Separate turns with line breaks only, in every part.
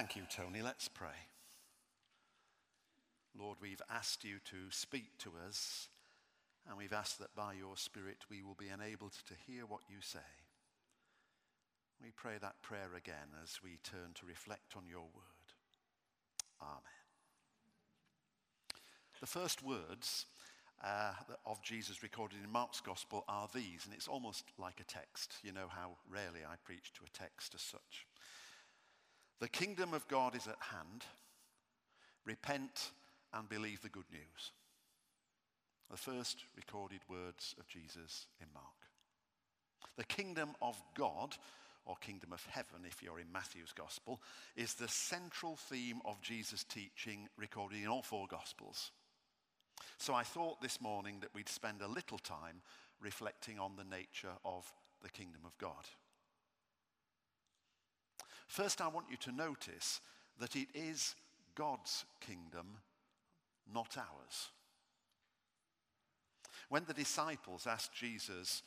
Thank you, Tony. Let's pray. Lord, we've asked you to speak to us, and we've asked that by your Spirit we will be enabled to hear what you say. We pray that prayer again as we turn to reflect on your word. Amen. The first words uh, of Jesus recorded in Mark's Gospel are these, and it's almost like a text. You know how rarely I preach to a text as such. The kingdom of God is at hand. Repent and believe the good news. The first recorded words of Jesus in Mark. The kingdom of God, or kingdom of heaven if you're in Matthew's gospel, is the central theme of Jesus' teaching recorded in all four gospels. So I thought this morning that we'd spend a little time reflecting on the nature of the kingdom of God. First, I want you to notice that it is God's kingdom, not ours. When the disciples asked Jesus,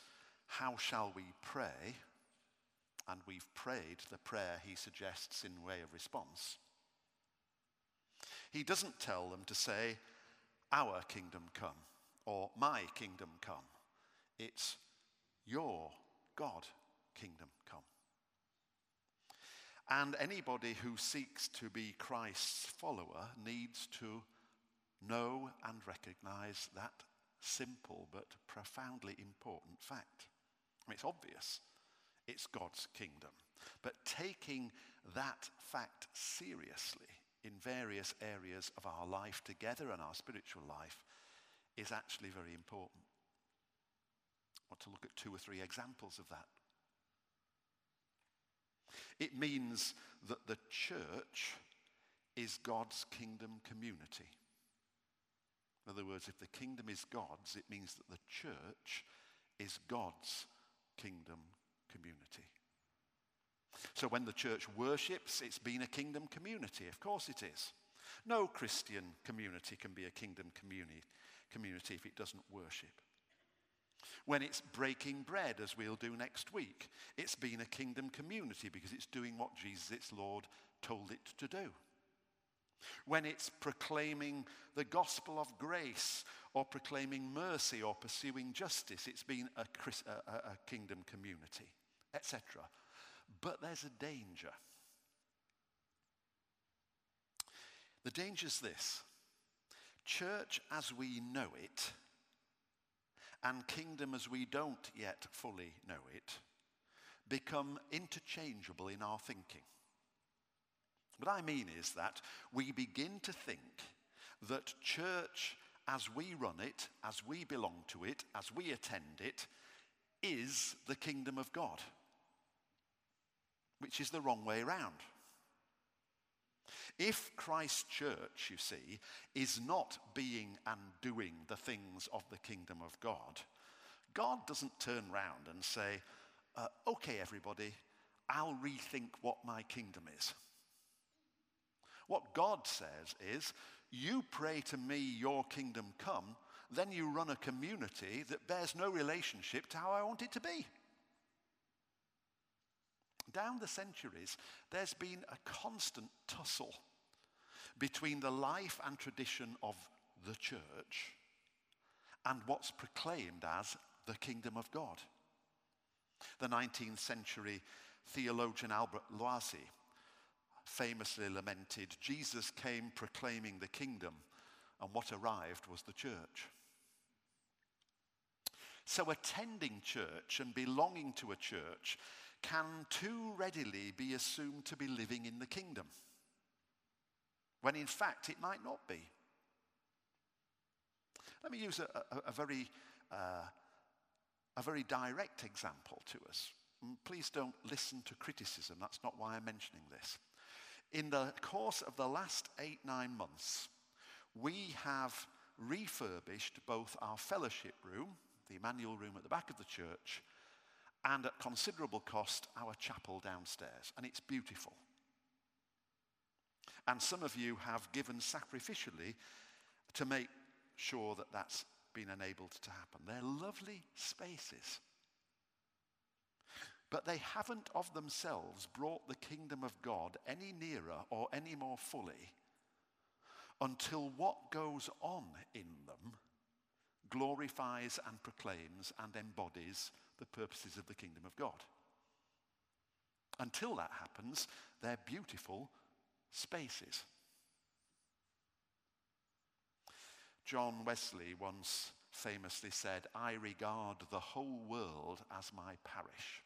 How shall we pray? and we've prayed the prayer he suggests in way of response, he doesn't tell them to say, Our kingdom come or my kingdom come. It's your God kingdom come. And anybody who seeks to be Christ's follower needs to know and recognize that simple but profoundly important fact. I mean, it's obvious. It's God's kingdom. But taking that fact seriously in various areas of our life together and our spiritual life is actually very important. I want to look at two or three examples of that. It means that the church is God's kingdom community. In other words, if the kingdom is God's, it means that the church is God's kingdom community. So when the church worships, it's been a kingdom community. Of course it is. No Christian community can be a kingdom community, community if it doesn't worship. When it's breaking bread, as we'll do next week, it's been a kingdom community because it's doing what Jesus, its Lord, told it to do. When it's proclaiming the gospel of grace or proclaiming mercy or pursuing justice, it's been a, a, a kingdom community, etc. But there's a danger. The danger is this church as we know it and kingdom as we don't yet fully know it become interchangeable in our thinking. What I mean is that we begin to think that church as we run it, as we belong to it, as we attend it, is the kingdom of God, which is the wrong way around. If Christ's church, you see, is not being and doing the things of the kingdom of God, God doesn't turn round and say, uh, okay, everybody, I'll rethink what my kingdom is. What God says is, you pray to me, your kingdom come, then you run a community that bears no relationship to how I want it to be. Down the centuries, there's been a constant tussle between the life and tradition of the church and what's proclaimed as the kingdom of God. The 19th century theologian Albert Loisy famously lamented Jesus came proclaiming the kingdom, and what arrived was the church. So, attending church and belonging to a church can too readily be assumed to be living in the kingdom, when in fact it might not be. Let me use a, a, a very, uh, a very direct example to us. Please don't listen to criticism, that's not why I'm mentioning this. In the course of the last eight, nine months, we have refurbished both our fellowship room, the Emmanuel room at the back of the church, and at considerable cost, our chapel downstairs. And it's beautiful. And some of you have given sacrificially to make sure that that's been enabled to happen. They're lovely spaces. but they haven't of themselves brought the kingdom of God any nearer or any more fully until what goes on in them glorifies and proclaims and embodies the purposes of the kingdom of God. Until that happens, they're beautiful spaces. John Wesley once famously said, I regard the whole world as my parish.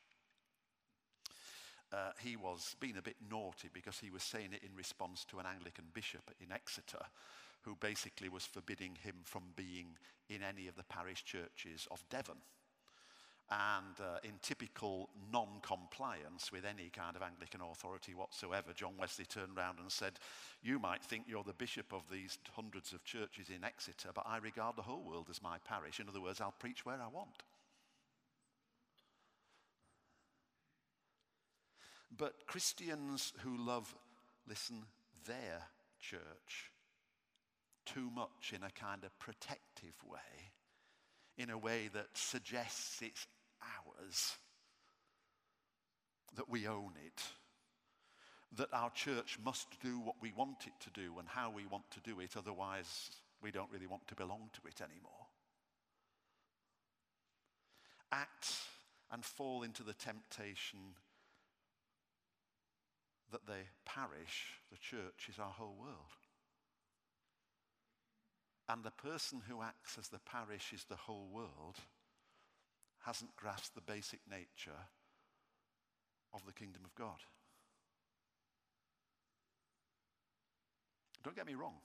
Uh, he was being a bit naughty because he was saying it in response to an Anglican bishop in Exeter who basically was forbidding him from being in any of the parish churches of Devon. And uh, in typical non compliance with any kind of Anglican authority whatsoever, John Wesley turned around and said, You might think you're the bishop of these hundreds of churches in Exeter, but I regard the whole world as my parish. In other words, I'll preach where I want. But Christians who love, listen, their church too much in a kind of protective way, in a way that suggests it's ours, that we own it, that our church must do what we want it to do and how we want to do it, otherwise, we don't really want to belong to it anymore. Act and fall into the temptation that the parish, the church, is our whole world. And the person who acts as the parish is the whole world hasn't grasped the basic nature of the kingdom of God. Don't get me wrong.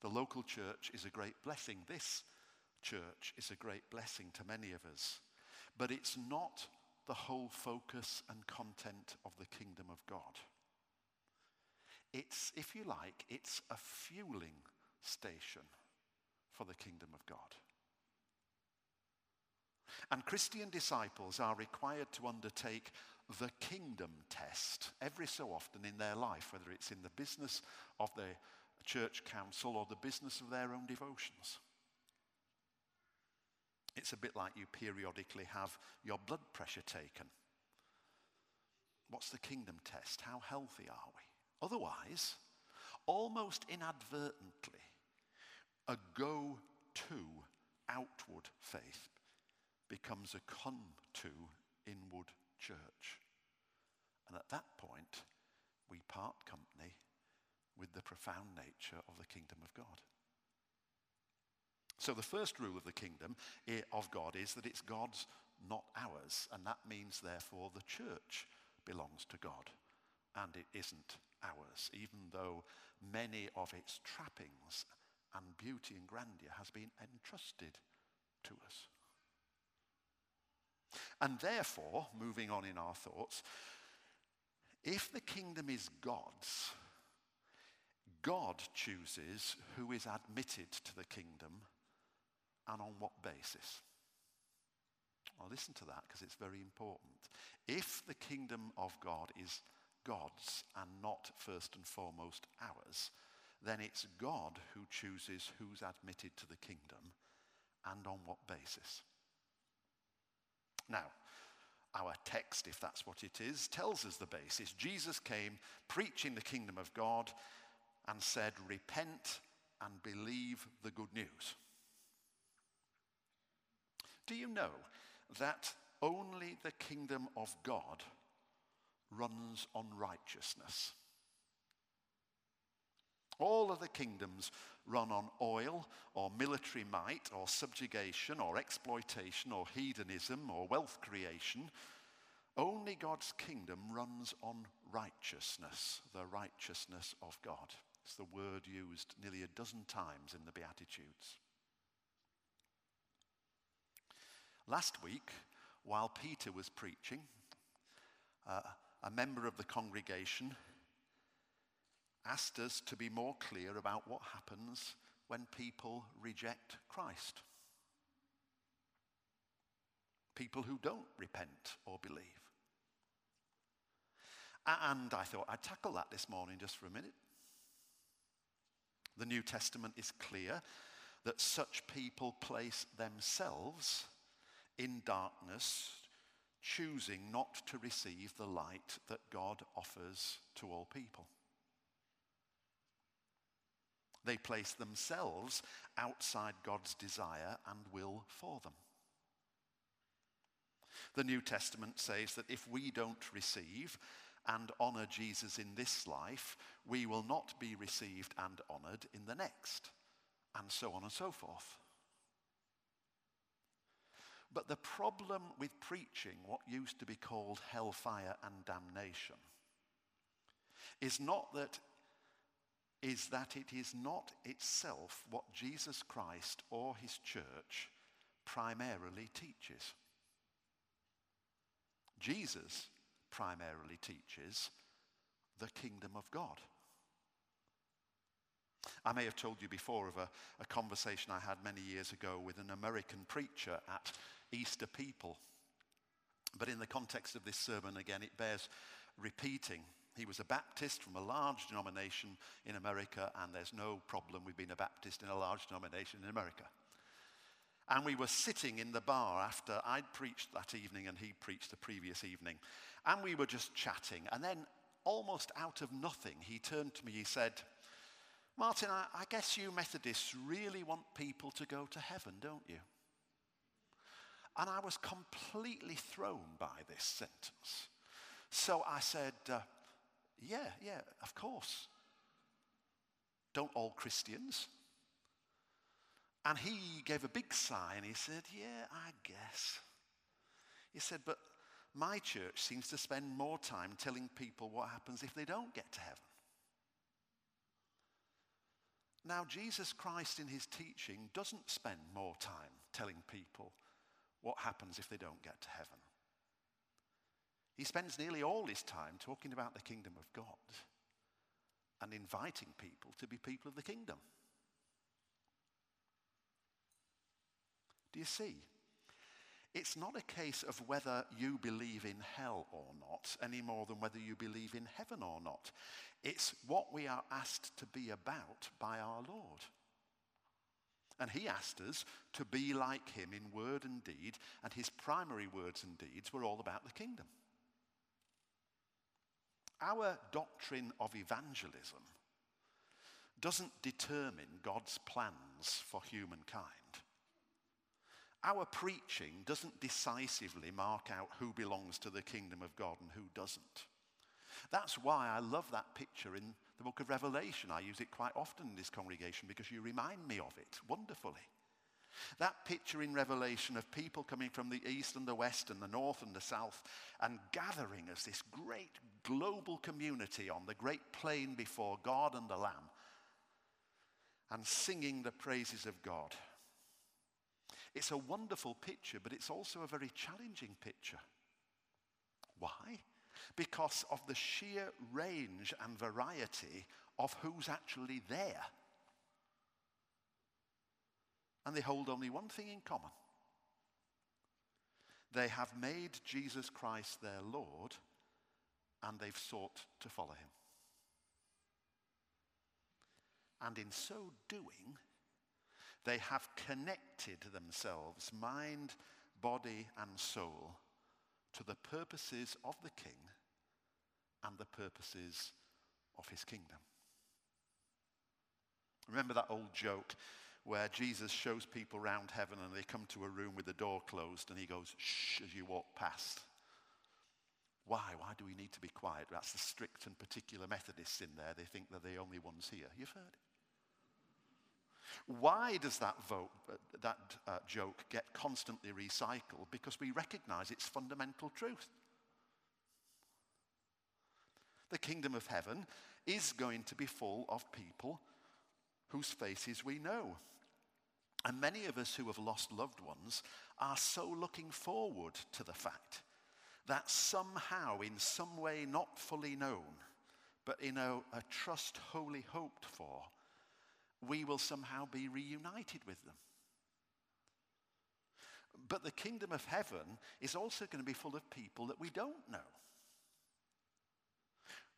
The local church is a great blessing. This church is a great blessing to many of us. But it's not the whole focus and content of the kingdom of God. It's, if you like, it's a fueling station for the kingdom of God. And Christian disciples are required to undertake the kingdom test every so often in their life, whether it's in the business of the church council or the business of their own devotions. It's a bit like you periodically have your blood pressure taken. What's the kingdom test? How healthy are we? Otherwise, almost inadvertently, a go to outward faith becomes a come to inward church. And at that point, we part company with the profound nature of the kingdom of God. So, the first rule of the kingdom eh, of God is that it's God's, not ours. And that means, therefore, the church belongs to God and it isn't ours, even though many of its trappings and beauty and grandeur has been entrusted to us. And therefore, moving on in our thoughts, if the kingdom is God's, God chooses who is admitted to the kingdom and on what basis? Well, listen to that because it's very important. If the kingdom of God is God's and not first and foremost ours, then it's God who chooses who's admitted to the kingdom and on what basis. Now, our text, if that's what it is, tells us the basis. Jesus came preaching the kingdom of God and said, Repent and believe the good news. Do you know that only the kingdom of God runs on righteousness? All other kingdoms run on oil or military might or subjugation or exploitation or hedonism or wealth creation. Only God's kingdom runs on righteousness, the righteousness of God. It's the word used nearly a dozen times in the Beatitudes. Last week, while Peter was preaching, uh, a member of the congregation asked us to be more clear about what happens when people reject Christ. People who don't repent or believe. And I thought I'd tackle that this morning just for a minute. The New Testament is clear that such people place themselves in darkness choosing not to receive the light that God offers to all people. They place themselves outside God's desire and will for them. The New Testament says that if we don't receive and honor Jesus in this life, we will not be received and honored in the next, and so on and so forth. But the problem with preaching what used to be called hellfire and damnation is not that is that it is not itself what Jesus Christ or his church primarily teaches. Jesus primarily teaches the kingdom of God. I may have told you before of a, a, conversation I had many years ago with an American preacher at Easter People. But in the context of this sermon, again, it bears repeating. He was a Baptist from a large denomination in America, and there's no problem with being a Baptist in a large denomination in America. And we were sitting in the bar after I'd preached that evening and he preached the previous evening. And we were just chatting. And then, almost out of nothing, he turned to me. He said, Martin, I, I guess you Methodists really want people to go to heaven, don't you? And I was completely thrown by this sentence. So I said, uh, Yeah, yeah, of course. Don't all Christians? And he gave a big sigh and he said, Yeah, I guess. He said, But my church seems to spend more time telling people what happens if they don't get to heaven. Now, Jesus Christ in his teaching doesn't spend more time telling people what happens if they don't get to heaven. He spends nearly all his time talking about the kingdom of God and inviting people to be people of the kingdom. Do you see? It's not a case of whether you believe in hell or not, any more than whether you believe in heaven or not. It's what we are asked to be about by our Lord. And he asked us to be like him in word and deed, and his primary words and deeds were all about the kingdom. Our doctrine of evangelism doesn't determine God's plans for humankind. Our preaching doesn't decisively mark out who belongs to the kingdom of God and who doesn't. That's why I love that picture in the book of Revelation. I use it quite often in this congregation because you remind me of it wonderfully. That picture in Revelation of people coming from the east and the west and the north and the south and gathering as this great global community on the great plain before God and the Lamb and singing the praises of God. It's a wonderful picture, but it's also a very challenging picture. Why? Because of the sheer range and variety of who's actually there. And they hold only one thing in common they have made Jesus Christ their Lord and they've sought to follow him. And in so doing, they have connected themselves, mind, body, and soul, to the purposes of the king and the purposes of his kingdom. Remember that old joke where Jesus shows people around heaven and they come to a room with the door closed and he goes, shh, as you walk past. Why? Why do we need to be quiet? That's the strict and particular Methodists in there. They think they're the only ones here. You've heard it. Why does that, vote, uh, that uh, joke get constantly recycled? Because we recognize its fundamental truth. The kingdom of heaven is going to be full of people whose faces we know. And many of us who have lost loved ones are so looking forward to the fact that somehow, in some way not fully known, but in a, a trust wholly hoped for, we will somehow be reunited with them. But the kingdom of heaven is also going to be full of people that we don't know.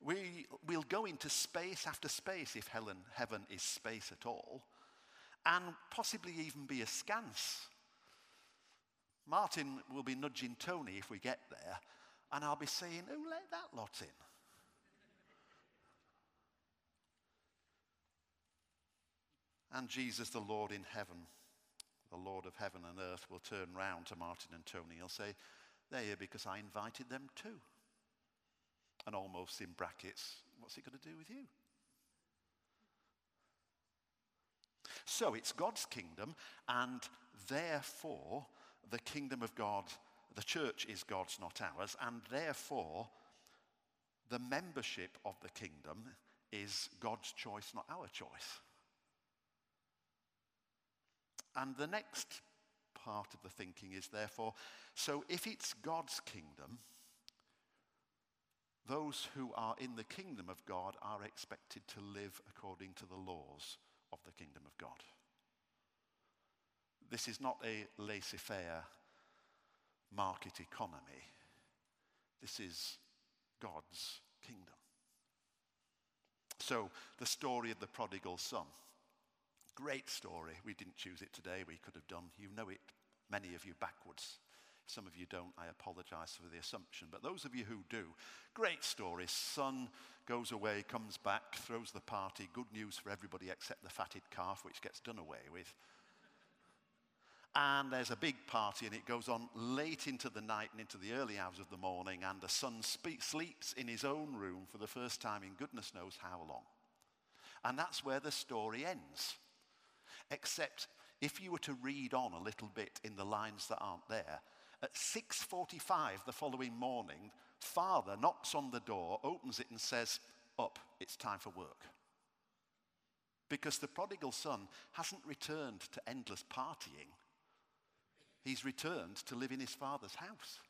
We, we'll go into space after space if Helen, heaven is space at all, and possibly even be askance. Martin will be nudging Tony if we get there, and I'll be saying, Who let that lot in? And Jesus, the Lord in heaven, the Lord of heaven and earth, will turn round to Martin and Tony. He'll say, They're here because I invited them too. And almost in brackets, what's it going to do with you? So it's God's kingdom, and therefore the kingdom of God, the church is God's, not ours, and therefore the membership of the kingdom is God's choice, not our choice. And the next part of the thinking is therefore so if it's God's kingdom, those who are in the kingdom of God are expected to live according to the laws of the kingdom of God. This is not a laissez faire market economy. This is God's kingdom. So, the story of the prodigal son. Great story. We didn't choose it today. We could have done. You know it, many of you, backwards. Some of you don't. I apologize for the assumption. But those of you who do, great story. Son goes away, comes back, throws the party. Good news for everybody except the fatted calf, which gets done away with. And there's a big party, and it goes on late into the night and into the early hours of the morning. And the son spe- sleeps in his own room for the first time in goodness knows how long. And that's where the story ends. Except if you were to read on a little bit in the lines that aren't there, at 6:45 the following morning, father knocks on the door, opens it and says, "Up, it's time for work." Because the prodigal son hasn't returned to endless partying. He's returned to live in his father's house.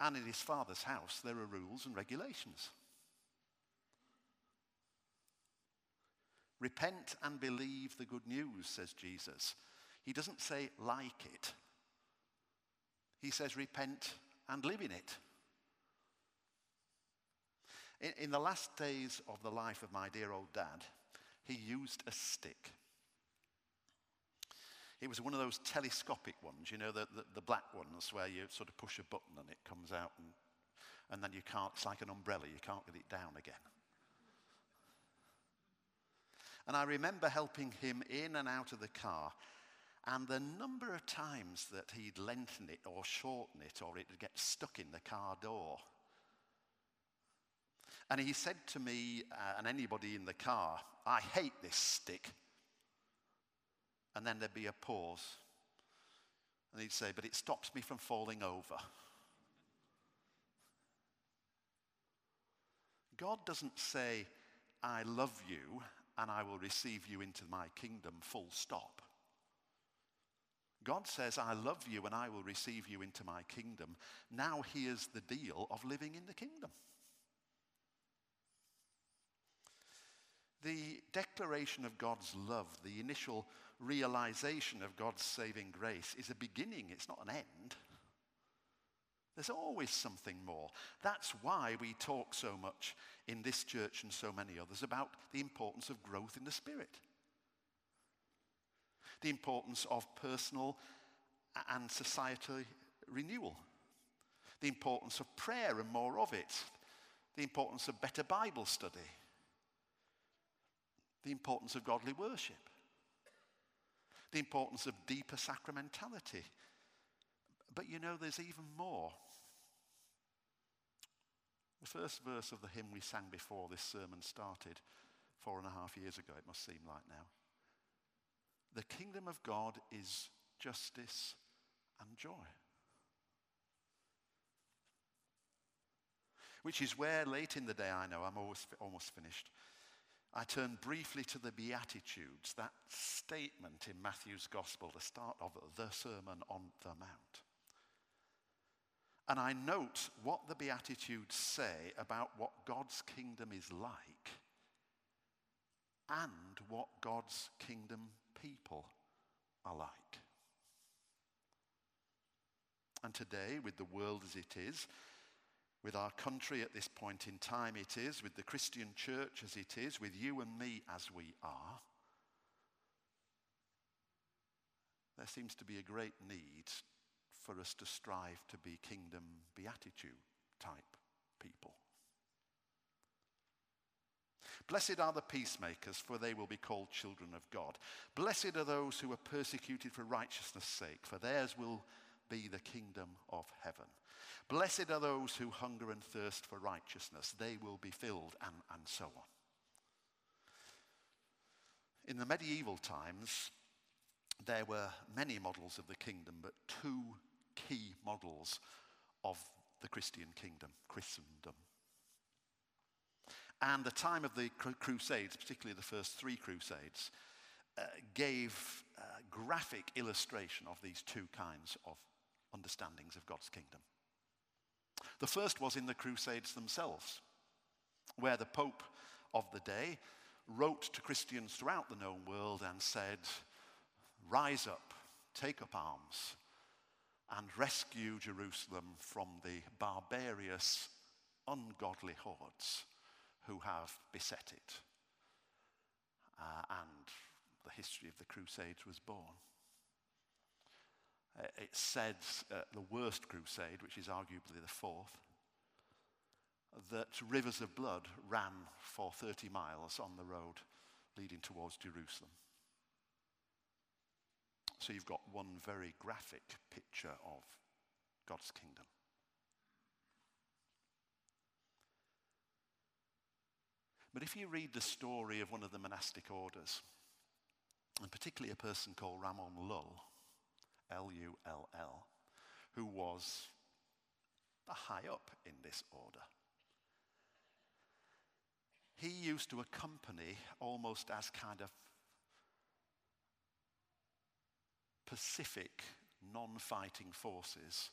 And in his father's house, there are rules and regulations. Repent and believe the good news, says Jesus. He doesn't say like it. He says repent and live in it. In, in, the last days of the life of my dear old dad, he used a stick. It was one of those telescopic ones, you know, the, the, the, black ones where you sort of push a button and it comes out and, and then you can't, it's like an umbrella, you can't get it down again. And I remember helping him in and out of the car. And the number of times that he'd lengthen it or shorten it or it'd get stuck in the car door. And he said to me uh, and anybody in the car, I hate this stick. And then there'd be a pause. And he'd say, But it stops me from falling over. God doesn't say, I love you and I will receive you into my kingdom, full stop. God says, I love you and I will receive you into my kingdom. Now here's the deal of living in the kingdom. The declaration of God's love, the initial realization of God's saving grace, is a beginning, it's not an end. There's always something more. That's why we talk so much in this church and so many others about the importance of growth in the Spirit, the importance of personal and societal renewal, the importance of prayer and more of it, the importance of better Bible study, the importance of godly worship, the importance of deeper sacramentality. But you know, there's even more. The first verse of the hymn we sang before this sermon started four and a half years ago, it must seem like now. The kingdom of God is justice and joy. Which is where late in the day, I know, I'm always, almost finished. I turn briefly to the Beatitudes, that statement in Matthew's Gospel, the start of the Sermon on the Mount. And I note what the Beatitudes say about what God's kingdom is like and what God's kingdom people are like. And today, with the world as it is, with our country at this point in time, it is, with the Christian church as it is, with you and me as we are, there seems to be a great need for us to strive to be kingdom beatitude type people. Blessed are the peacemakers, for they will be called children of God. Blessed are those who are persecuted for righteousness' sake, for theirs will be the kingdom of heaven. Blessed are those who hunger and thirst for righteousness, they will be filled, and, and so on. In the medieval times, there were many models of the kingdom, but two key models of the Christian kingdom, Christendom. And the time of the Crusades, particularly the first three Crusades, uh, gave uh, graphic illustration of these two kinds of understandings of God's kingdom. The first was in the Crusades themselves, where the Pope of the day wrote to Christians throughout the known world and said, Rise up, take up arms, and rescue Jerusalem from the barbarous, ungodly hordes who have beset it. Uh, and the history of the Crusades was born. Uh, it said uh, the worst crusade, which is arguably the fourth, that rivers of blood ran for 30 miles on the road leading towards Jerusalem. So you've got one very graphic picture of God's kingdom. But if you read the story of one of the monastic orders, and particularly a person called Ramon Lull, L U L L, who was high up in this order, he used to accompany almost as kind of Pacific non fighting forces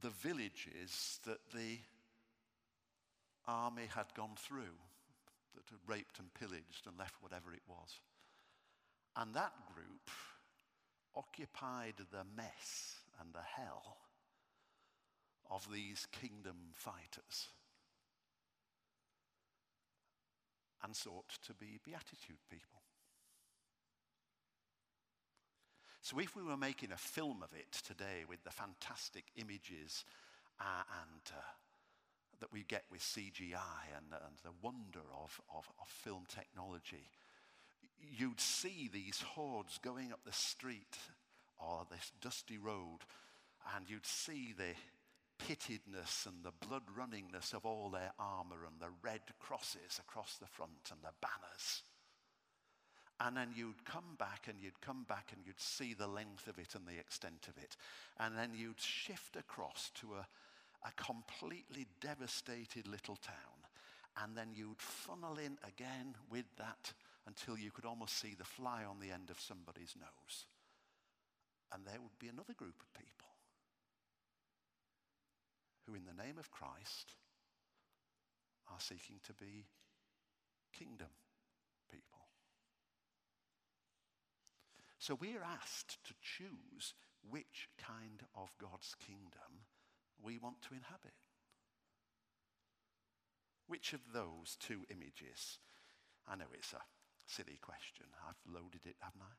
the villages that the army had gone through, that had raped and pillaged and left whatever it was. And that group occupied the mess and the hell of these kingdom fighters and sought to be beatitude people. So, if we were making a film of it today with the fantastic images uh, and uh, that we get with CGI and, and the wonder of, of, of film technology, you'd see these hordes going up the street or this dusty road, and you'd see the pittedness and the blood runningness of all their armor and the red crosses across the front and the banners. And then you'd come back and you'd come back and you'd see the length of it and the extent of it. And then you'd shift across to a, a completely devastated little town. And then you'd funnel in again with that until you could almost see the fly on the end of somebody's nose. And there would be another group of people who, in the name of Christ, are seeking to be kingdom people. So we're asked to choose which kind of God's kingdom we want to inhabit. Which of those two images? I know it's a silly question. I've loaded it, haven't I?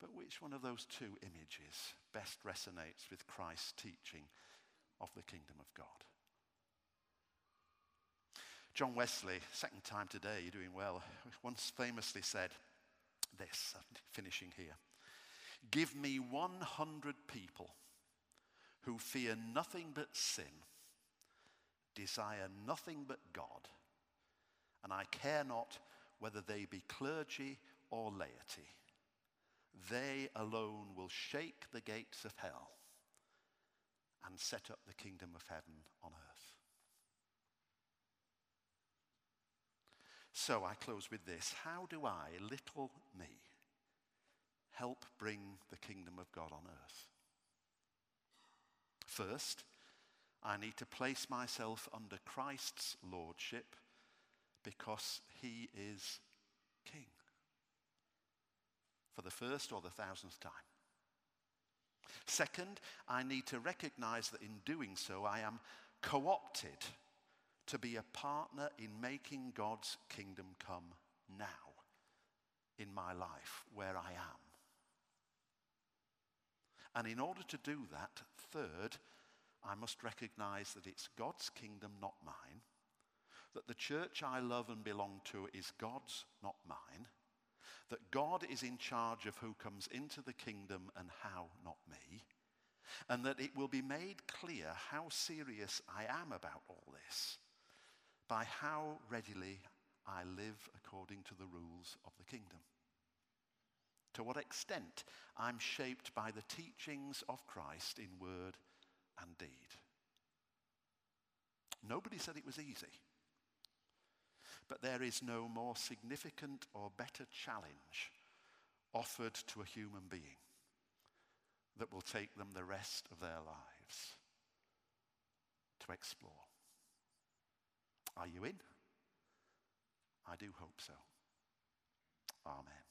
But which one of those two images best resonates with Christ's teaching of the kingdom of God? John Wesley, second time today, you're doing well, once famously said, this, I'm finishing here. Give me 100 people who fear nothing but sin, desire nothing but God, and I care not whether they be clergy or laity. They alone will shake the gates of hell and set up the kingdom of heaven on earth. So I close with this How do I, little me, help bring the kingdom of God on earth? First, I need to place myself under Christ's lordship because he is king for the first or the thousandth time. Second, I need to recognize that in doing so, I am co opted to be a partner in making God's kingdom come now in my life where I am. And in order to do that, third, I must recognize that it's God's kingdom, not mine. That the church I love and belong to is God's, not mine. That God is in charge of who comes into the kingdom and how, not me. And that it will be made clear how serious I am about all this by how readily I live according to the rules of the kingdom. To what extent I'm shaped by the teachings of Christ in word and deed. Nobody said it was easy. But there is no more significant or better challenge offered to a human being that will take them the rest of their lives to explore. Are you in? I do hope so. Amen.